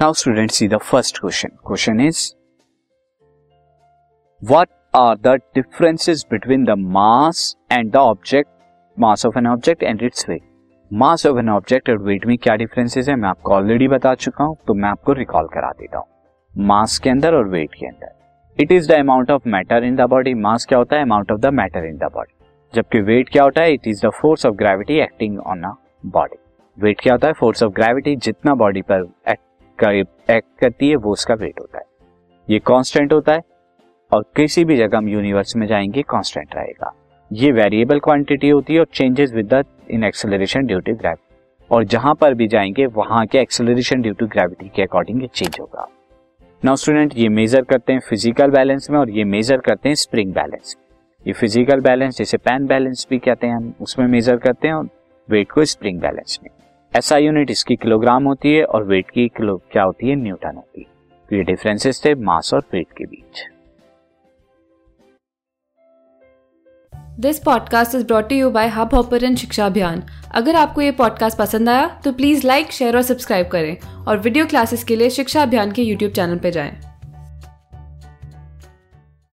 Now student see the first question question is what are the differences between the mass and the object mass of an object and its weight mass of an object और weight में क्या differences है? मैं आपको already बता चुका हूँ तो मैं आपको रिकॉल करा देता हूँ। मास के अंदर और वेट के अंदर। It is the amount of matter in the body mass क्या होता है? Amount of the matter in the body जबकि वेट क्या होता है? It is the force of gravity acting on a body weight क्या होता है? फोर्स ऑफ़ ग्रेविटी जितना बॉडी पर एक्ट करती है, वो उसका वेट होता है। ये कांस्टेंट होता है और किसी भी जगह हम यूनिवर्स में जाएँगे कांस्टेंट रहेगा। ये वेरिएबल क्वांटिटी होती है और changes with the in acceleration due to gravity और जहाँ पर भी जाएँगे, वहाँ के एक्सेलरेशन ड्यू टू ग्रेविटी के अकॉर्डिंग ये चेंज होगा। नाउ स्टूडेंट ये मेजर करते हैं फ़िज़िकल बैलेंस में और ये मेजर करते हैं स्प्रिंग बैलेंस ये फ़िज़िकल बैलेंस जैसे पैन बैलेंस भी कहते हैं हम, उसमें मेजर करते हैं और वेट को स्प्रिंग बैलेंस में। ऐसा यूनिट इसकी किलोग्राम होती है और वेट की किलो क्या होती है? न्यूटन होती है। तो ये डिफरेंसेस थे मास और वेट के बीच। This podcast is brought you by Hubhopper Shiksha Abhiyan अगर आपको ये पॉडकास्ट पसंद आया तो प्लीज़ लाइक शेयर और सब्सक्राइब करें। और वीडियो क्लासेस के लिए शिक्षा अभियान के यूट्यूब चैनल पर जाएँ।